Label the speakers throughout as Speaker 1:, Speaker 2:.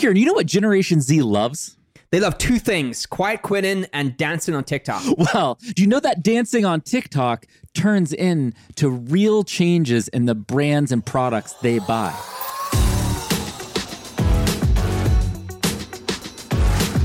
Speaker 1: Kieran, you know what Generation Z loves?
Speaker 2: They love two things quiet quitting and dancing on TikTok.
Speaker 1: Well, do you know that dancing on TikTok turns into real changes in the brands and products they buy?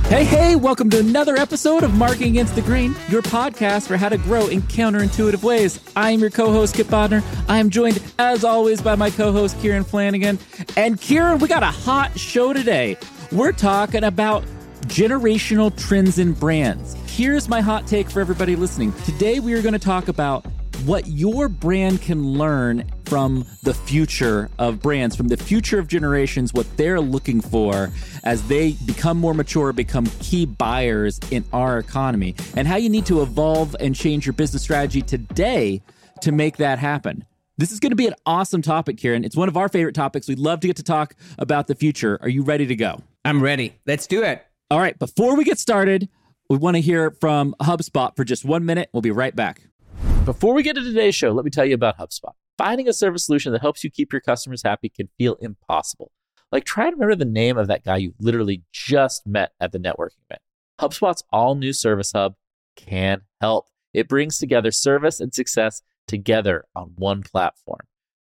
Speaker 1: Hey, hey, welcome to another episode of Marketing Against the Grain, your podcast for how to grow in counterintuitive ways. I am your co host, Kipp Bodnar. I am joined, as always, by my co host, Kieran Flanagan. And Kieran, we got a hot show today. We're talking about generational trends in brands. Here's my hot take for everybody listening. Today, we are going to talk about what your brand can learn from the future of brands, from the future of generations, what they're looking for as they become more mature, become key buyers in our economy, and how you need to evolve and change your business strategy today to make that happen. This is going to be an awesome topic, Kieran. It's one of our favorite topics. We'd love to get to talk about the future. Are you ready to go?
Speaker 2: I'm ready. Let's do it.
Speaker 1: All right. Before we get started, we want to hear from HubSpot for just one minute. We'll be right back. Before we get to today's show, let me tell you about HubSpot. Finding a service solution that helps you keep your customers happy can feel impossible. Like, try to remember the name of that guy you literally just met at the networking event. HubSpot's all new Service Hub can help. It brings together service and success together on one platform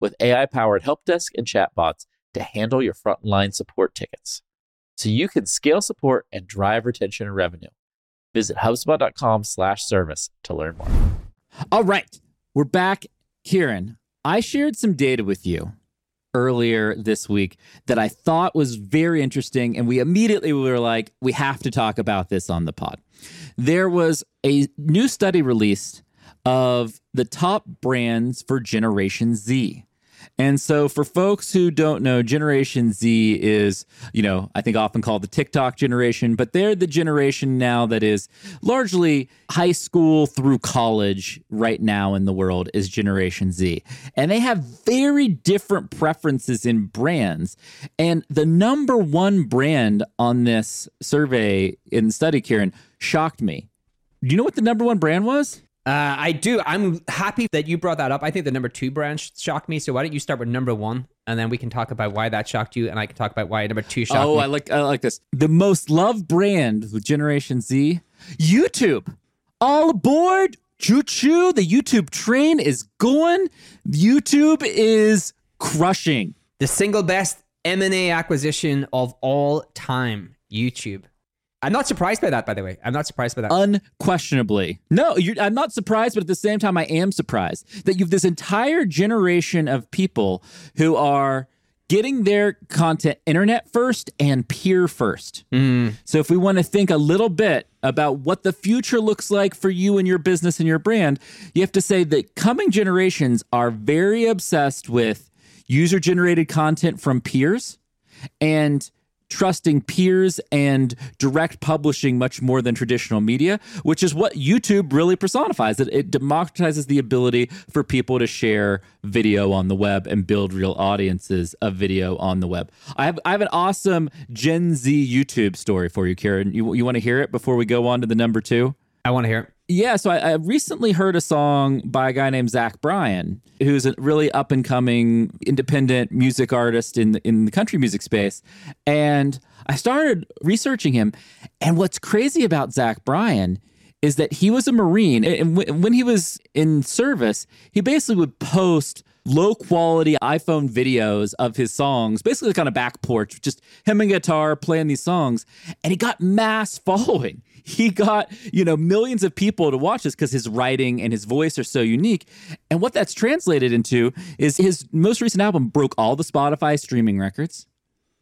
Speaker 1: with AI powered help desk and chatbots to handle your frontline support tickets so you can scale support and drive retention and revenue. Visit HubSpot.com slash service to learn more. All right, we're back. Kieran, I shared some data with you earlier this week that I thought was very interesting. And we immediately were like, we have to talk about this on the pod. There was a new study released of the top brands for Generation Z. And so, for folks who don't know, Generation Z is, you know, I think often called the TikTok generation, but they're the generation now that is largely high school through college right now in the world is Generation Z. And they have very different preferences in brands. And the number one brand on this survey in the study, Kieran, shocked me. Do you know what the number one brand was?
Speaker 2: Uh, I do. I'm happy that you brought that up. I think the number two branch shocked me. So why don't you start with number one, and then we can talk about why that shocked you, and I can talk about why number two shocked me.
Speaker 1: oh,
Speaker 2: me.
Speaker 1: I like I like this. The most loved brand with Generation Z, YouTube. All aboard, choo choo! The YouTube train is going. YouTube is crushing.
Speaker 2: The single best M and A acquisition of all time. YouTube. I'm not surprised by that, by the way. I'm not surprised by that.
Speaker 1: Unquestionably. No, I'm not surprised, but at the same time, I am surprised that you have this entire generation of people who are getting their content internet first and peer first.
Speaker 2: Mm.
Speaker 1: So, if we want to think a little bit about what the future looks like for you and your business and your brand, you have to say that coming generations are very obsessed with user generated content from peers and trusting peers and direct publishing much more than traditional media, which is what YouTube really personifies. It, it democratizes the ability for people to share video on the web and build real audiences of video on the web. I have I have an awesome Gen Z YouTube story for you, Kieran. You you want to hear it before we go on to the number two?
Speaker 2: I want to hear it.
Speaker 1: Yeah, so I, I, recently heard a song by a guy named Zach Bryan, who's a really up and coming independent music artist in the, in the country music space, and I started researching him. And what's crazy about Zach Bryan is that he was a Marine, and w- when he was in service, he basically would post low quality iPhone videos of his songs, basically like on a back porch, just him and guitar playing these songs, and he got mass following he got, you know, millions of people to watch this because his writing and his voice are so unique. And what that's translated into is his most recent album broke all the Spotify streaming records.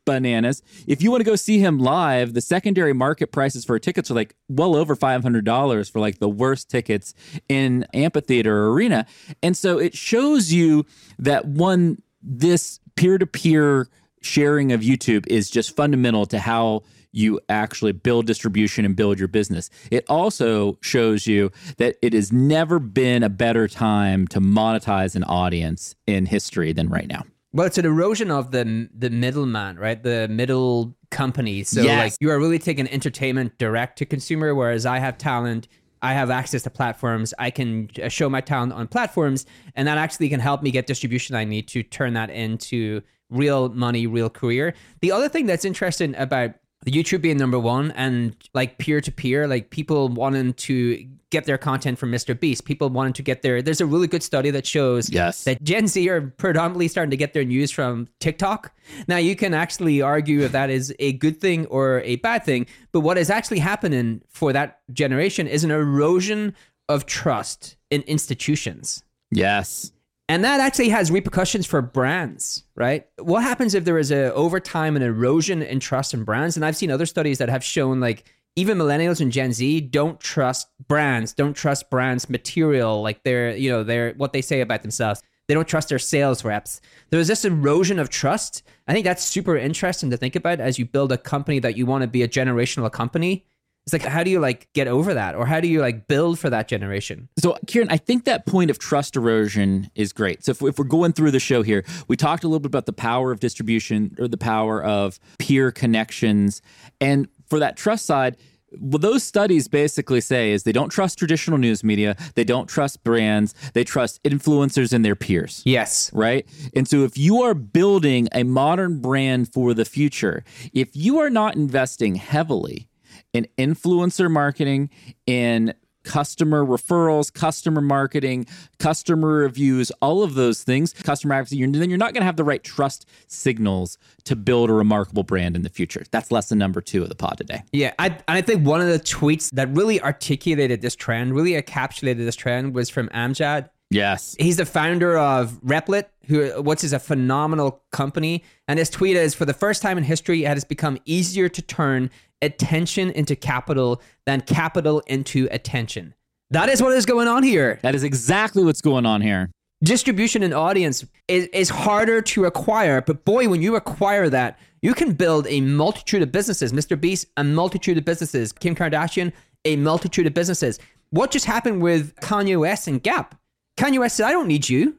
Speaker 1: Bananas. If you want to go see him live, the secondary market prices for tickets are like well over $500 for like the worst tickets in amphitheater arena. And so it shows you that one, this peer to peer sharing of YouTube is just fundamental to how you actually build distribution and build your business. It also shows you that it has never been a better time to monetize an audience in history than right now.
Speaker 2: Well, it's an erosion of the the middleman, right? The middle company. So
Speaker 1: yes.
Speaker 2: like you are really taking entertainment direct to consumer, whereas I have talent. I have access to platforms. I can uh, show my talent on platforms, and that actually can help me get distribution I need to turn that into real money, real career. The other thing that's interesting about YouTube being number one and like peer to peer, like people wanting to get their content from Mr. Beast, people wanting to get their. There's a really good study that shows
Speaker 1: Yes.
Speaker 2: that Gen Z are predominantly starting to get their news from TikTok. Now you can actually argue if that is a good thing or a bad thing, but what is actually happening for that generation is an erosion of trust in institutions.
Speaker 1: Yes.
Speaker 2: And that actually has repercussions for brands, right? What happens if there is a over time an erosion in trust in brands? And I've seen other studies that have shown like even millennials and Gen Z don't trust brands, don't trust brands material, like their, you know, their what they say about themselves. They don't trust their sales reps. There's this erosion of trust. I think that's super interesting to think about as you build a company that you want to be a generational company. It's like how do you like get over that or how do you like build for that generation?
Speaker 1: So, Kieran, I think that point of trust erosion is great. So, if, if we're going through the show here, we talked a little bit about the power of distribution or the power of peer connections. And for that trust side, what those studies basically say is they don't trust traditional news media, they don't trust brands, they trust influencers and their peers.
Speaker 2: Yes.
Speaker 1: right? And so if you are building a modern brand for the future, if you are not investing heavily in influencer marketing, in customer referrals, customer marketing, customer reviews, all of those things, customer advocacy, you're, then you're not going to have the right trust signals to build a remarkable brand in the future. That's lesson number two of the pod today.
Speaker 2: Yeah, I, I think one of the tweets that really articulated this trend, really encapsulated this trend, was from Amjad.
Speaker 1: Yes.
Speaker 2: He's the founder of Replit, who what's is a phenomenal company. And his tweet is: "For the first time in history, it has become easier to turn attention into capital than capital into attention." That is what is going on here.
Speaker 1: That is exactly what's going on here.
Speaker 2: distribution and audience is, is harder to acquire but boy when you acquire that you can build a multitude of businesses mr beast a multitude of businesses kim kardashian a multitude of businesses what just happened with kanye west and gap kanye west said i don't need you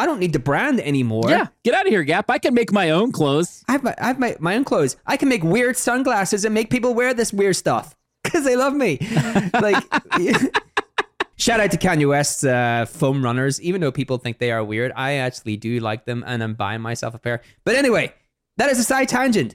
Speaker 2: i don't need to brand anymore
Speaker 1: Yeah. Get out of here, Gap. I can make my own clothes.
Speaker 2: I have, my, I have my, my own clothes. I can make weird sunglasses and make people wear this weird stuff because they love me. like, shout out to Kanye West's uh, foam runners. Even though people think they are weird, I actually do like them and I'm buying myself a pair. But anyway, that is a side tangent.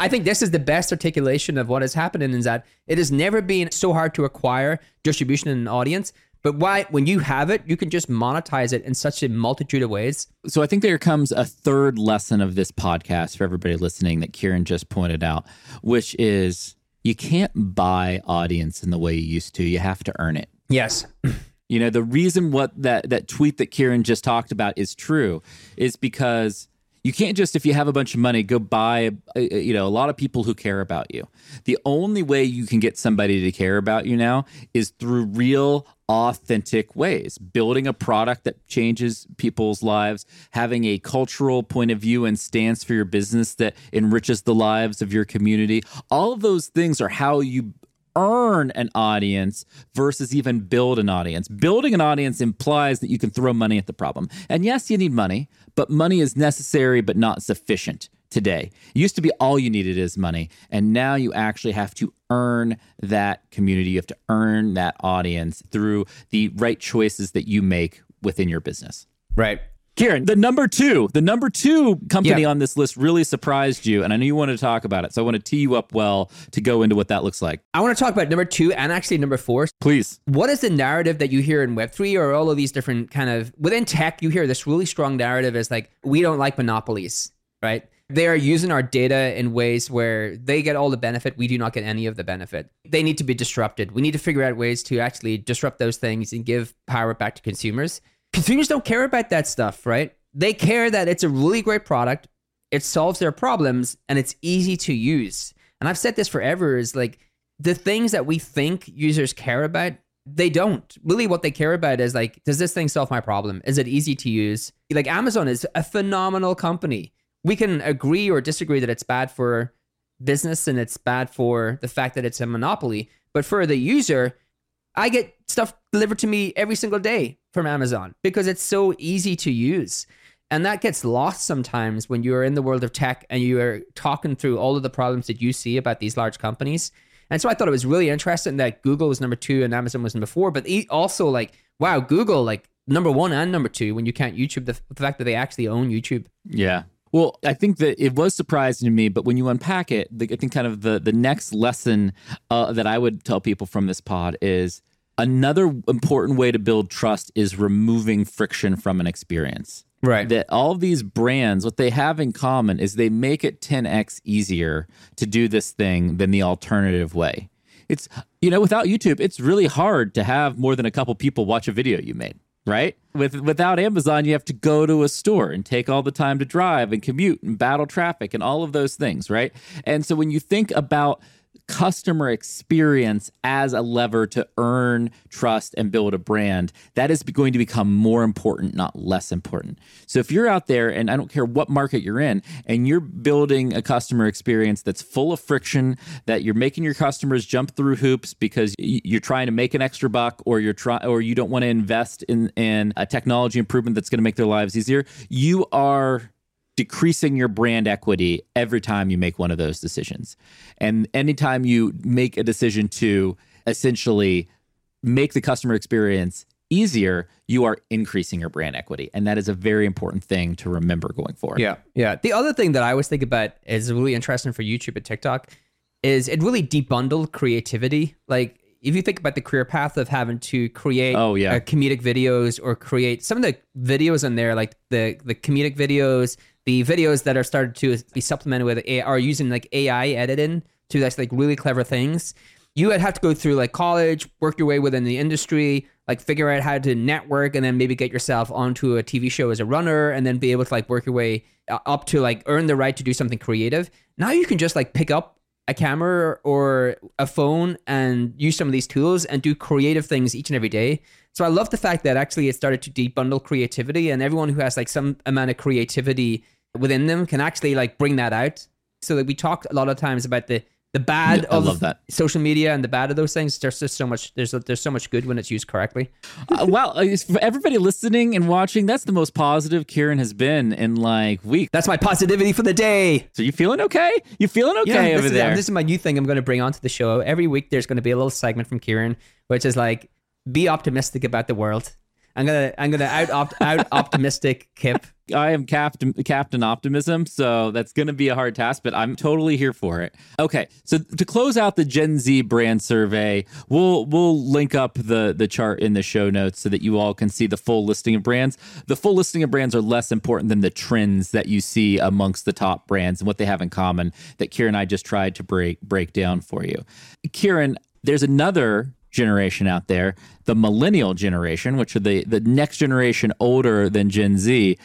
Speaker 2: I think this is the best articulation of what is happening is that it has never been so hard to acquire distribution and an audience. But why, when you have it, you can just monetize it in such a multitude of ways.
Speaker 1: So I think there comes a third lesson of this podcast for everybody listening that Kieran just pointed out, which is you can't buy audience in the way you used to. You have to earn it.
Speaker 2: Yes.
Speaker 1: You know, the reason what that that tweet that Kieran just talked about is true is because you can't just if you have a bunch of money go buy uh, you know a lot of people who care about you. The only way you can get somebody to care about you now is through real authentic ways building a product that changes people's lives having a cultural point of view and stance for your business that enriches the lives of your community all of those things are how you earn an audience versus even build an audience. Building an audience implies that you can throw money at the problem. And yes, you need money, but money is necessary but not sufficient today. It used to be all you needed is money, and now you actually have to earn that community. You have to earn that audience through the right choices that you make within your business.
Speaker 2: Right.
Speaker 1: Kieran, the number two, the number two company
Speaker 2: Yeah.
Speaker 1: on this list really surprised you, and I knew you wanted to talk about it. So I want to tee you up well to go into what that looks like.
Speaker 2: I want to talk about number two and actually number four.
Speaker 1: Please.
Speaker 2: What is the narrative that you hear in Web3 or all of these different kind of within tech? You hear this really strong narrative is like, we don't like monopolies, right? They are using our data in ways where they get all the benefit. We do not get any of the benefit. They need to be disrupted. We need to figure out ways to actually disrupt those things and give power back to consumers. Consumers don't care about that stuff, right? They care that it's a really great product, it solves their problems, and it's easy to use. And I've said this forever is like the things that we think users care about, they don't. Really, what they care about is like, does this thing solve my problem? Is it easy to use? Like Amazon is a phenomenal company. We can agree or disagree that it's bad for business and it's bad for the fact that it's a monopoly. But for the user, I get stuff delivered to me every single day from Amazon because it's so easy to use. And that gets lost sometimes when you're in the world of tech and you are talking through all of the problems that you see about these large companies. And so I thought it was really interesting that Google was number two and Amazon was number four, but also like, wow, Google like number one and number two when you count YouTube, the, the fact that they actually own YouTube.
Speaker 1: Yeah. Well, I think that it was surprising to me, but when you unpack it, the, I think kind of the the next lesson uh, that I would tell people from this pod is another important way to build trust is removing friction from an experience.
Speaker 2: Right.
Speaker 1: That all these brands, what they have in common is they make it 10x easier to do this thing than the alternative way. It's, you know, without YouTube, it's really hard to have more than a couple people watch a video you made right? With without Amazon, you have to go to a store and take all the time to drive and commute and battle traffic and all of those things, right? And so when you think about customer experience as a lever to earn trust and build a brand, that is going to become more important, not less important. So if you're out there, and I don't care what market you're in, and you're building a customer experience that's full of friction, that you're making your customers jump through hoops because you're trying to make an extra buck, or you're trying, or you don't want to invest in in a technology improvement that's going to make their lives easier, you are decreasing your brand equity every time you make one of those decisions. And anytime you make a decision to essentially make the customer experience easier, you are increasing your brand equity. And that is a very important thing to remember going forward.
Speaker 2: Yeah. Yeah. The other thing that I always think about is really interesting for YouTube and TikTok is it really debundled creativity. Like if you think about the career path of having to create
Speaker 1: oh, yeah.
Speaker 2: Uh, comedic videos or create some of the videos in there, like the the comedic videos, the videos that are started to be supplemented with AI are using like AI editing to that's like really clever things. You would have to go through like college, work your way within the industry, like figure out how to network, and then maybe get yourself onto a TV show as a runner, and then be able to like work your way uh, up to like earn the right to do something creative. Now you can just like pick up a camera or a phone and use some of these tools and do creative things each and every day. So I love the fact that actually it started to debundle creativity and everyone who has like some amount of creativity within them can actually like bring that out. So that we talked a lot of times about the the bad
Speaker 1: I
Speaker 2: of
Speaker 1: love that.
Speaker 2: social media and the bad of those things. There's just so much. There's there's so much good when it's used correctly.
Speaker 1: uh, well, for everybody listening and watching, that's the most positive Kieran has been in like weeks.
Speaker 2: That's my positivity for the day.
Speaker 1: So you feeling okay? You feeling okay
Speaker 2: yeah,
Speaker 1: over
Speaker 2: is,
Speaker 1: there?
Speaker 2: This is my new thing. I'm going to bring onto the show every week. There's going to be a little segment from Kieran, which is like, be optimistic about the world. I'm gonna I'm gonna out opt, out optimistic Kipp.
Speaker 1: I am Captain Captain Optimism, so that's gonna be a hard task, but I'm totally here for it. Okay, so to close out the Gen Z brand survey, we'll we'll link up the the chart in the show notes so that you all can see the full listing of brands. The full listing of brands are less important than the trends that you see amongst the top brands and what they have in common that Kieran and I just tried to break break down for you. Kieran, there's another generation out there, the millennial generation, which are the, the next generation older than Gen Z.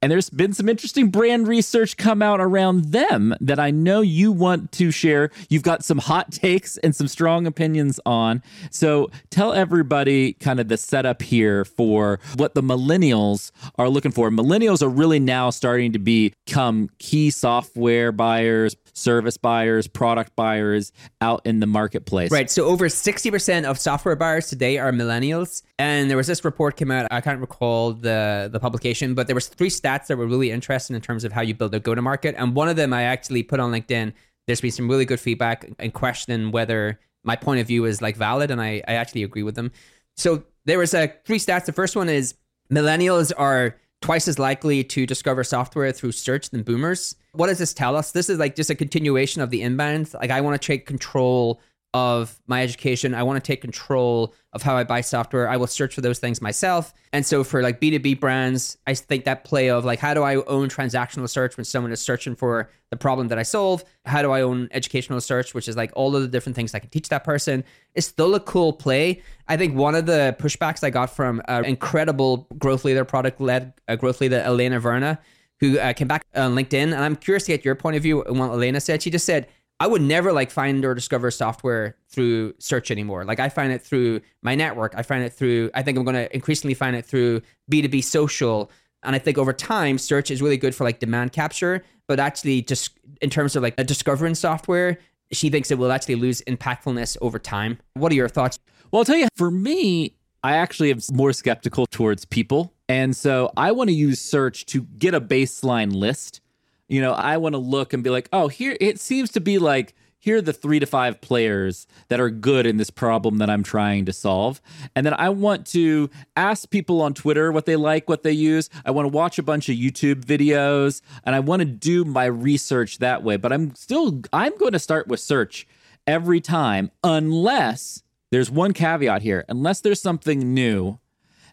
Speaker 1: And there's been some interesting brand research come out around them that I know you want to share. You've got some hot takes and some strong opinions on. So tell everybody kind of the setup here for what the millennials are looking for. Millennials are really now starting to become key software buyers, service buyers, product buyers out in the marketplace.
Speaker 2: Right. So over 60% of software buyers today are millennials. And there was this report came out, I can't recall the the publication, but there was three stats that were really interesting in terms of how you build a go-to-market. And one of them I actually put on LinkedIn. There's been some really good feedback and questioning whether my point of view is like valid and I, I actually agree with them. So there was a three stats. The first one is millennials are twice as likely to discover software through search than boomers. What does this tell us? This is like just a continuation of the inbound. Like I want to take control of my education. I want to take control of how I buy software. I will search for those things myself. And so for like B2B brands, I think that play of like how do I own transactional search when someone is searching for the problem that I solve? How do I own educational search, which is like all of the different things I can teach that person? Is still a cool play. I think one of the pushbacks I got from an incredible growth leader, product led uh, growth leader, Elena Verna, who uh, came back on LinkedIn. And I'm curious to get your point of view on what Elena said. She just said, I would never like find or discover software through search anymore. Like I find it through my network. I find it through, I think I'm going to increasingly find it through B2B social. And I think over time, search is really good for like demand capture, but actually just in terms of like discovering software, she thinks it will actually lose impactfulness over time. What are your thoughts?
Speaker 1: Well, I'll tell you, for me, I actually am more skeptical towards people. And so I want to use search to get a baseline list you know, I want to look and be like, oh, here it seems to be like here are the three to five players that are good in this problem that I'm trying to solve. And then I want to ask people on Twitter what they like, what they use. I want to watch a bunch of YouTube videos and I want to do my research that way. But I'm still, I'm going to start with search every time, unless there's one caveat here, unless there's something new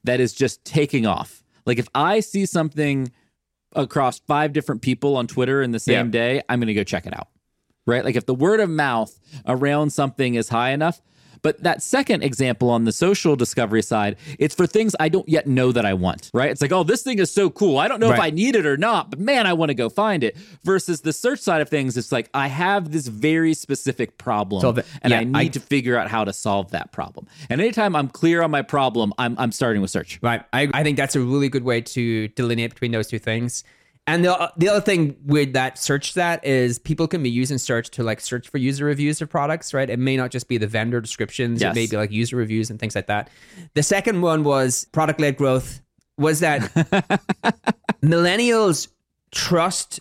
Speaker 1: that is just taking off. Like if I see something across five different people on Twitter in the same
Speaker 2: Yeah.
Speaker 1: day, I'm going to go check it out. Right? Like if the word of mouth around something is high enough. But that second example on the social discovery side, it's for things I don't yet know that I want, right? It's like, oh, this thing is so cool. I don't know if I need it or not, but man, I want to go find it. Versus the search side of things, it's like, I have this very specific problem
Speaker 2: So the-
Speaker 1: and
Speaker 2: yeah,
Speaker 1: I need
Speaker 2: I-
Speaker 1: to figure out how to solve that problem. And anytime I'm clear on my problem, I'm, I'm starting with search.
Speaker 2: Right. I, I think that's a really good way to delineate between those two things. And the, the other thing with that search that is people can be using search to like search for user reviews of products, right? It may not just be the vendor descriptions,
Speaker 1: Yes.
Speaker 2: it may be like user reviews and things like that. The second one was product led growth was that millennials trust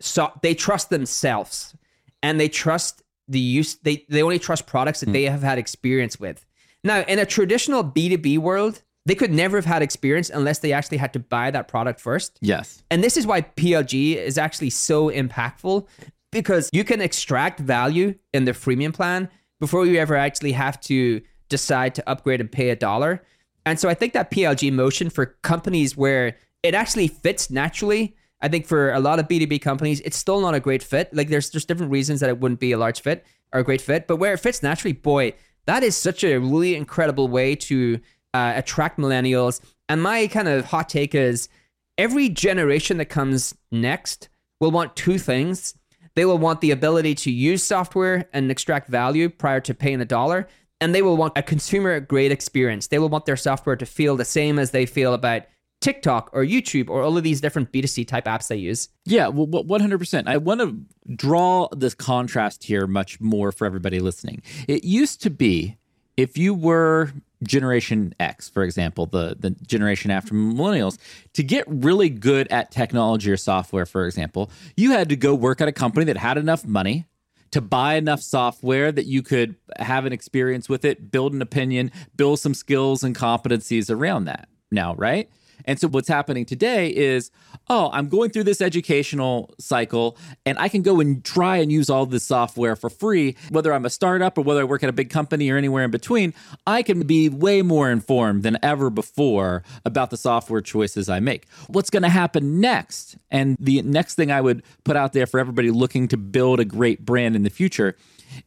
Speaker 2: so they trust themselves and they trust the use they they only trust products that hmm. they have had experience with now in a traditional b2b world they could never have had experience unless they actually had to buy that product first
Speaker 1: Yes.
Speaker 2: and this is why PLG is actually so impactful because you can extract value in the freemium plan before you ever actually have to decide to upgrade and pay a dollar. And so I think that PLG motion for companies where it actually fits naturally, I think for a lot of B2B companies, it's still not a great fit. Like there's there's different reasons that it wouldn't be a large fit or a great fit, but where it fits naturally, boy, that is such a really incredible way to uh, attract millennials. And my kind of hot take is every generation that comes next will want two things. They will want the ability to use software and extract value prior to paying a dollar. And they will want a consumer grade experience. They will want their software to feel the same as they feel about TikTok or YouTube or all of these different B2C type apps they use.
Speaker 1: Yeah, well, one hundred percent. I want to draw this contrast here much more for everybody listening. It used to be if you were Generation X, for example, the the generation after millennials, to get really good at technology or software, for example, you had to go work at a company that had enough money to buy enough software that you could have an experience with it, build an opinion, build some skills and competencies around that. Now, right? And so what's happening today is, oh, I'm going through this educational cycle and I can go and try and use all this software for free, whether I'm a startup or whether I work at a big company or anywhere in between. I can be way more informed than ever before about the software choices I make. What's going to happen next? And the next thing I would put out there for everybody looking to build a great brand in the future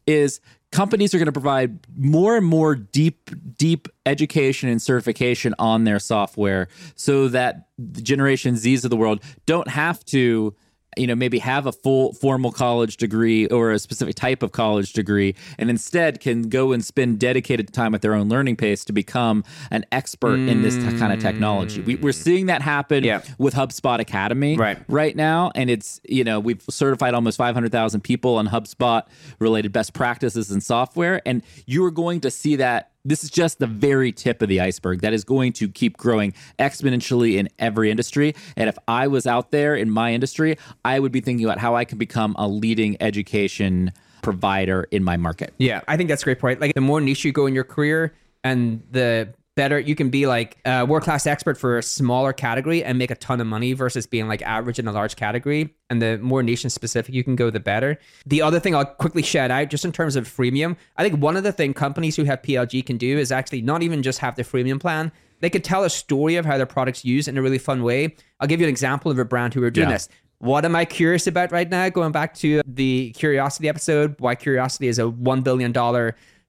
Speaker 1: is companies are going to provide more and more deep deep education and certification on their software so that the generation z's of the world don't have to you know maybe have a full formal college degree or a specific type of college degree and instead can go and spend dedicated time at their own learning pace to become an expert in this t- kind of technology we, we're mm. seeing that happen
Speaker 2: Yeah.
Speaker 1: with hubspot academy
Speaker 2: Right.
Speaker 1: right now and it's you know we've certified almost 500,000 people on HubSpot related best practices and software and you're going to see that this is just the very tip of the iceberg that is going to keep growing exponentially in every industry and if I was out there in my industry I would be thinking about how I can become a leading education provider in my market
Speaker 2: Yeah, I think that's a great point. Like the more niche you go in your career and the better you can be like a world class expert for a smaller category and make a ton of money versus being like average in a large category. And the more niche and specific you can go, the better. The other thing I'll quickly shout out, just in terms of freemium, I think one of the thing companies who have PLG can do is actually not even just have the freemium plan. They could tell a story of how their products used in a really fun way. I'll give you an example of a brand who are doing
Speaker 1: Yeah.
Speaker 2: this. What am I curious about right now? Going back to the curiosity episode, why curiosity is a $1 billion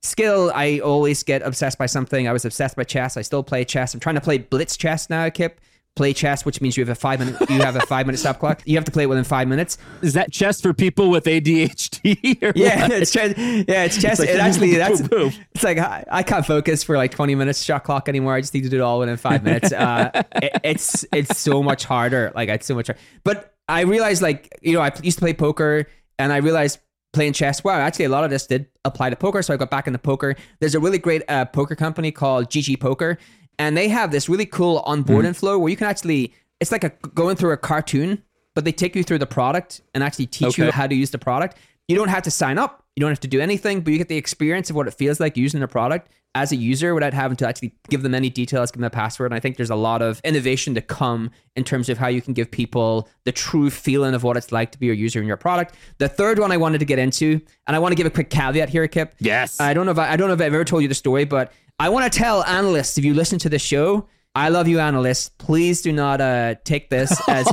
Speaker 2: skill. I always get obsessed by something. I was obsessed by chess. I still play chess. I'm trying to play blitz chess now, Kipp. Play chess, which means you have a five minute you have a five minute stop clock. You have to play it within five minutes.
Speaker 1: is that chess for people with ADHD or
Speaker 2: Yeah,
Speaker 1: what?
Speaker 2: it's chess. Yeah, it's chess.
Speaker 1: like,
Speaker 2: it actually that's
Speaker 1: boom, boom.
Speaker 2: it's like I, I can't focus for like 20 minutes shot clock anymore. I just need to do it all within five minutes. Uh, it, it's it's so much harder. Like it's so much harder. But I realized like you know I used to play poker and I realized playing chess. Wow, actually a lot of this did apply to poker. So I got back into poker. There's a really great uh, poker company called GG Poker, and they have this really cool onboarding flow where you can actually it's like a going through a cartoon, but they take you through the product and actually teach you how to use the product. You don't have to sign up. You don't have to do anything, but you get the experience of what it feels like using a product as a user without having to actually give them any details, give them a password. And I think there's a lot of innovation to come in terms of how you can give people the true feeling of what it's like to be a user in your product. The third one I wanted to get into, and I want to give a quick caveat here, Kipp.
Speaker 1: Yes.
Speaker 2: I don't know if I, I don't know if I've ever told you the story, but I want to tell analysts if you listen to the show I love you, analysts. Please do not uh, take this as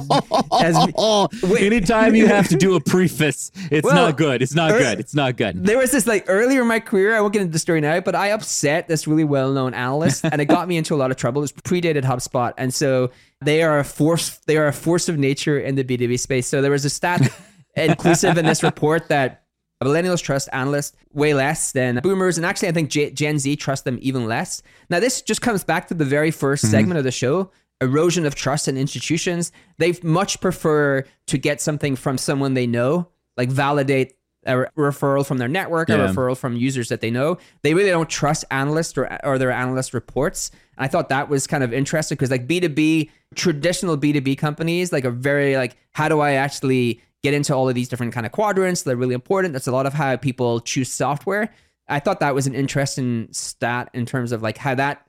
Speaker 2: as.
Speaker 1: Wait. Anytime you have to do a preface, it's well, not good. It's not er, good. It's not good.
Speaker 2: There was this like earlier in my career. I won't get into the story now, but I upset this really well-known analyst, and it got me into a lot of trouble. It predated HubSpot, and so they are a force. They are a force of nature in the B two B space. So there was a stat inclusive in this report that Millennials trust analysts way less than boomers, and actually, I think Gen Z trust them even less. Now, this just comes back to the very 1st mm-hmm. segment of the show erosion of trust in institutions. They much prefer to get something from someone they know, like validate a referral from their network, yeah. a referral from users that they know. They really don't trust analysts or, or their analyst reports. And I thought that was kind of interesting because, like, B2B, traditional B2B companies, like, are very like, how do I actually get into all of these different kind of quadrants. They're really important. That's a lot of how people choose software. I thought that was an interesting stat in terms of like how that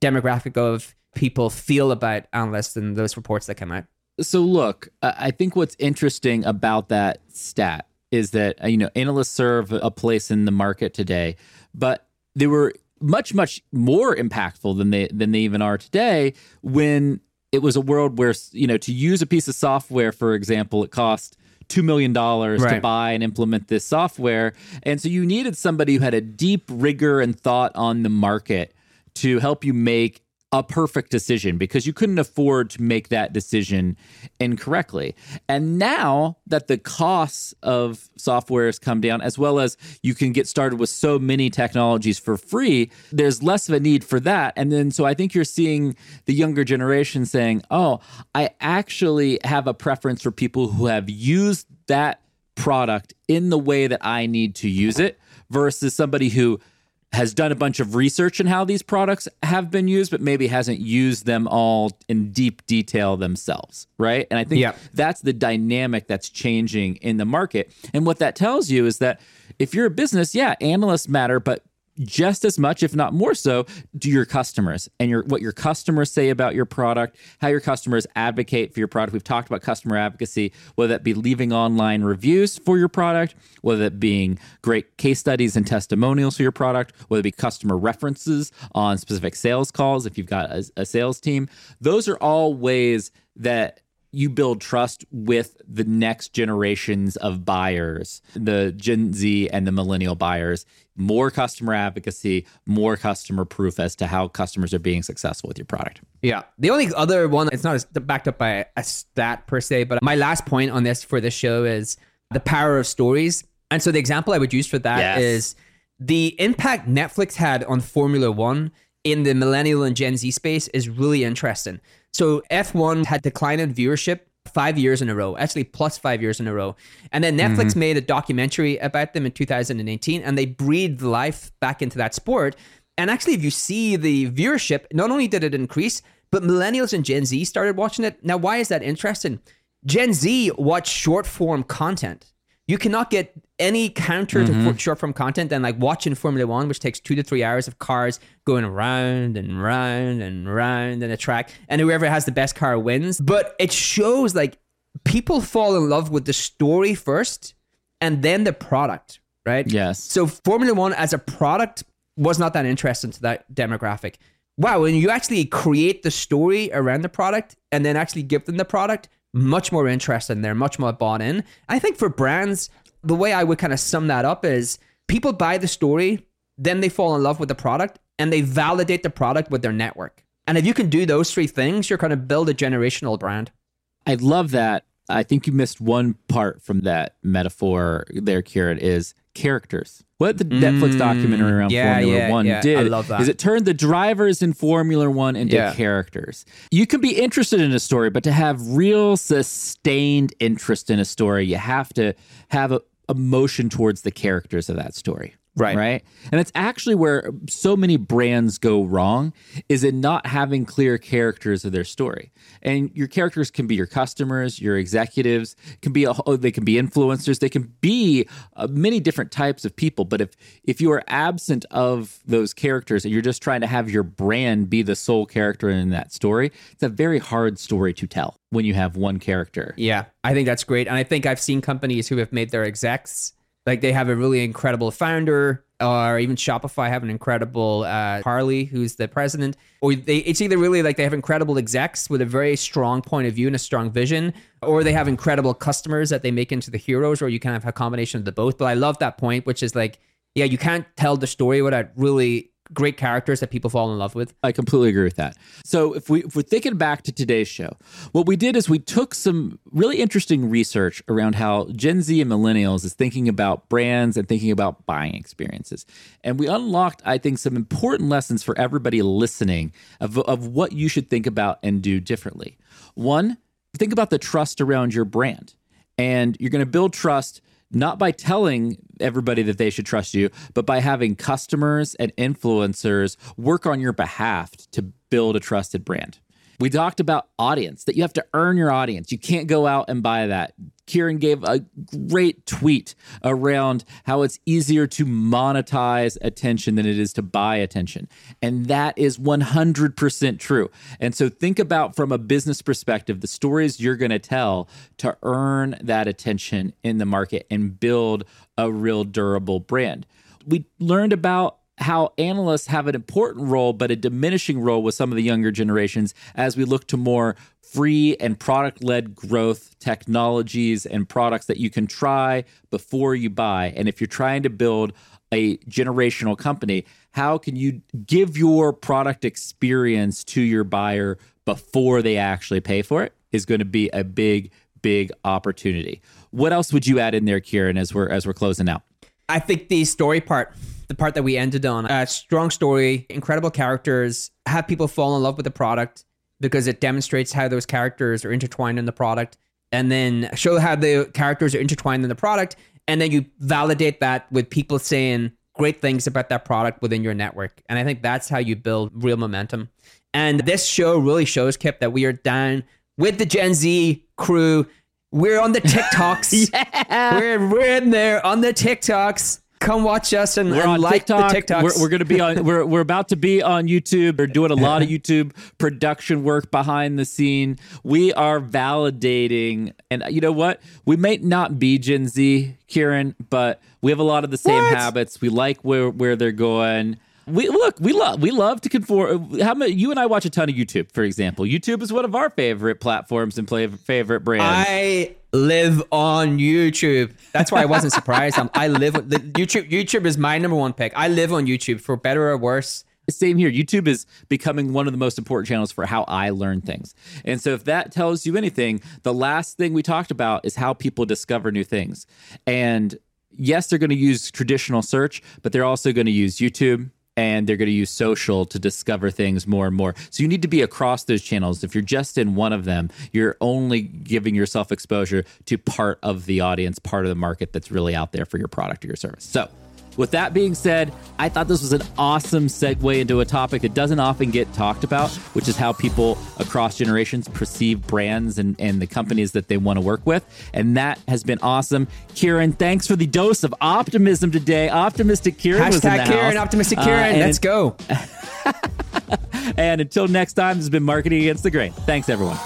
Speaker 2: demographic of people feel about analysts and those reports that come out.
Speaker 1: So look, I think what's interesting about that stat is that uh, you know analysts serve a place in the market today, but they were much much more impactful than they than they even are today when it was a world where you know to use a piece of software for example it cost $2 million right. to buy and implement this software. And so you needed somebody who had a deep rigor and thought on the market to help you make a perfect decision because you couldn't afford to make that decision incorrectly. And now that the costs of software has come down, as well as you can get started with so many technologies for free, there's less of a need for that. And then so I think you're seeing the younger generation saying, oh, I actually have a preference for people who have used that product in the way that I need to use it versus somebody who has done a bunch of research in how these products have been used, but maybe hasn't used them all in deep detail themselves, right? And I think that's the dynamic that's changing in the market. And what that tells you is that if you're a business, yeah, analysts matter, but just as much, if not more so, do your customers and your what your customers say about your product, how your customers advocate for your product. We've talked about customer advocacy, whether that be leaving online reviews for your product, whether that being great case studies and testimonials for your product, whether it be customer references on specific sales calls if you've got a, a sales team. Those are all ways that you build trust with the next generations of buyers, the Gen Z and the millennial buyers. More customer advocacy, more customer proof as to how customers are being successful with your product.
Speaker 2: Yeah. The only other one, it's not backed up by a stat per se, but my last point on this for this show is the power of stories. And so the example I would use for that yes. is the impact Netflix had on Formula One in the millennial and Gen Z space is really interesting. So F1 had declining viewership five years in a row, actually plus five years in a row. And then Netflix mm-hmm. made a documentary about them in 2018 and they breathed life back into that sport. And actually, if you see the viewership, not only did it increase, but millennials and Gen Z started watching it. Now, why is that interesting? Gen Z watch short form content you cannot get any counter mm-hmm. to short form content than like watching Formula One, which takes two to three hours of cars going around and round and round in a track, and whoever has the best car wins. But it shows like people fall in love with the story first and then the product, right?
Speaker 1: Yes.
Speaker 2: So Formula One as a product was not that interesting to that demographic. Wow, when you actually create the story around the product and then actually give them the product, much more interested they're much more bought in. I think for brands, the way I would kind of sum that up is people buy the story, then they fall in love with the product and they validate the product with their network. And if you can do those three things, you're going to build a generational brand.
Speaker 1: I love that. I think you missed one part from that metaphor there, Kieran, is characters. What the mm, Netflix documentary around yeah, Formula yeah, One yeah. did is it turned the drivers in Formula One into characters. You can be interested in a story, but to have real sustained interest in a story, you have to have a emotion towards the characters of that story.
Speaker 2: Right.
Speaker 1: Right. And it's actually where so many brands go wrong is in not having clear characters of their story. And your characters can be your customers, your executives, can be a, they can be influencers, they can be uh, many different types of people. But if if you are absent of those characters and you're just trying to have your brand be the sole character in that story, it's a very hard story to tell when you have one character.
Speaker 2: Yeah, I think that's great. And I think I've seen companies who have made their execs like they have a really incredible founder, or even Shopify have an incredible uh, Harley, who's the president. Or they, it's either really like they have incredible execs with a very strong point of view and a strong vision, or they have incredible customers that they make into the heroes, or you kind of have a combination of the both. But I love that point, which is like, yeah, you can't tell the story without really great characters that people fall in love with.
Speaker 1: I completely agree with that. So if we if we're thinking back to today's show, what we did is we took some really interesting research around how Gen Z and millennials is thinking about brands and thinking about buying experiences. And we unlocked, I think, some important lessons for everybody listening of, of what you should think about and do differently. One, think about the trust around your brand. And you're going to build trust not by telling everybody that they should trust you, but by having customers and influencers work on your behalf to build a trusted brand. We talked about audience, that you have to earn your audience. You can't go out and buy that. Kieran gave a great tweet around how it's easier to monetize attention than it is to buy attention. And that is 100% true. And so think about from a business perspective the stories you're going to tell to earn that attention in the market and build a real durable brand. We learned about how analysts have an important role, but a diminishing role with some of the younger generations as we look to more free and product led growth technologies and products that you can try before you buy. And if you're trying to build a generational company, how can you give your product experience to your buyer before they actually pay for it? Is going to be a big, big opportunity. What else would you add in there, Kieran, as we're as we're closing out?
Speaker 2: I think the story part the part that we ended on. A strong story, incredible characters, have people fall in love with the product because it demonstrates how those characters are intertwined in the product, and then show how the characters are intertwined in the product, and then you validate that with people saying great things about that product within your network. And I think that's how you build real momentum. And this show really shows, Kipp, that we are down with the Gen Z crew. We're on the TikToks. yeah. We're, we're in there on the TikToks come watch us and,
Speaker 1: we're
Speaker 2: and
Speaker 1: on
Speaker 2: like
Speaker 1: TikTok.
Speaker 2: the TikToks.
Speaker 1: We're, we're going to be on. We're we're about to be on YouTube. We're doing a lot of YouTube production work behind the scene. We are validating, and you know what? We may not be Gen Z, Kieran, but we have a lot of the same what? habits. We like where where they're going. We look, we love, we love to conform. Uh, how many? You and I watch a ton of YouTube, for example. YouTube is one of our favorite platforms and play favorite brands.
Speaker 2: I live on YouTube. That's why I wasn't surprised. I'm, I live the YouTube. YouTube is my number one pick. I live on YouTube for better or worse.
Speaker 1: Same here. YouTube is becoming one of the most important channels for how I learn things. And so, if that tells you anything, the last thing we talked about is how people discover new things. And yes, they're going to use traditional search, but they're also going to use YouTube and they're going to use social to discover things more and more. So you need to be across those channels. If you're just in one of them, you're only giving yourself exposure to part of the audience, part of the market that's really out there for your product or your service. So with that being said, I thought this was an awesome segue into a topic that doesn't often get talked about, which is how people across generations perceive brands and, and the companies that they want to work with. And that has been awesome. Kieran, thanks for the dose of optimism today. Optimistic Kieran
Speaker 2: Hashtag
Speaker 1: was in the
Speaker 2: Kieran,
Speaker 1: house.
Speaker 2: optimistic Kieran. Uh, Let's go.
Speaker 1: and until next time, this has been Marketing Against the Grain. Thanks, everyone.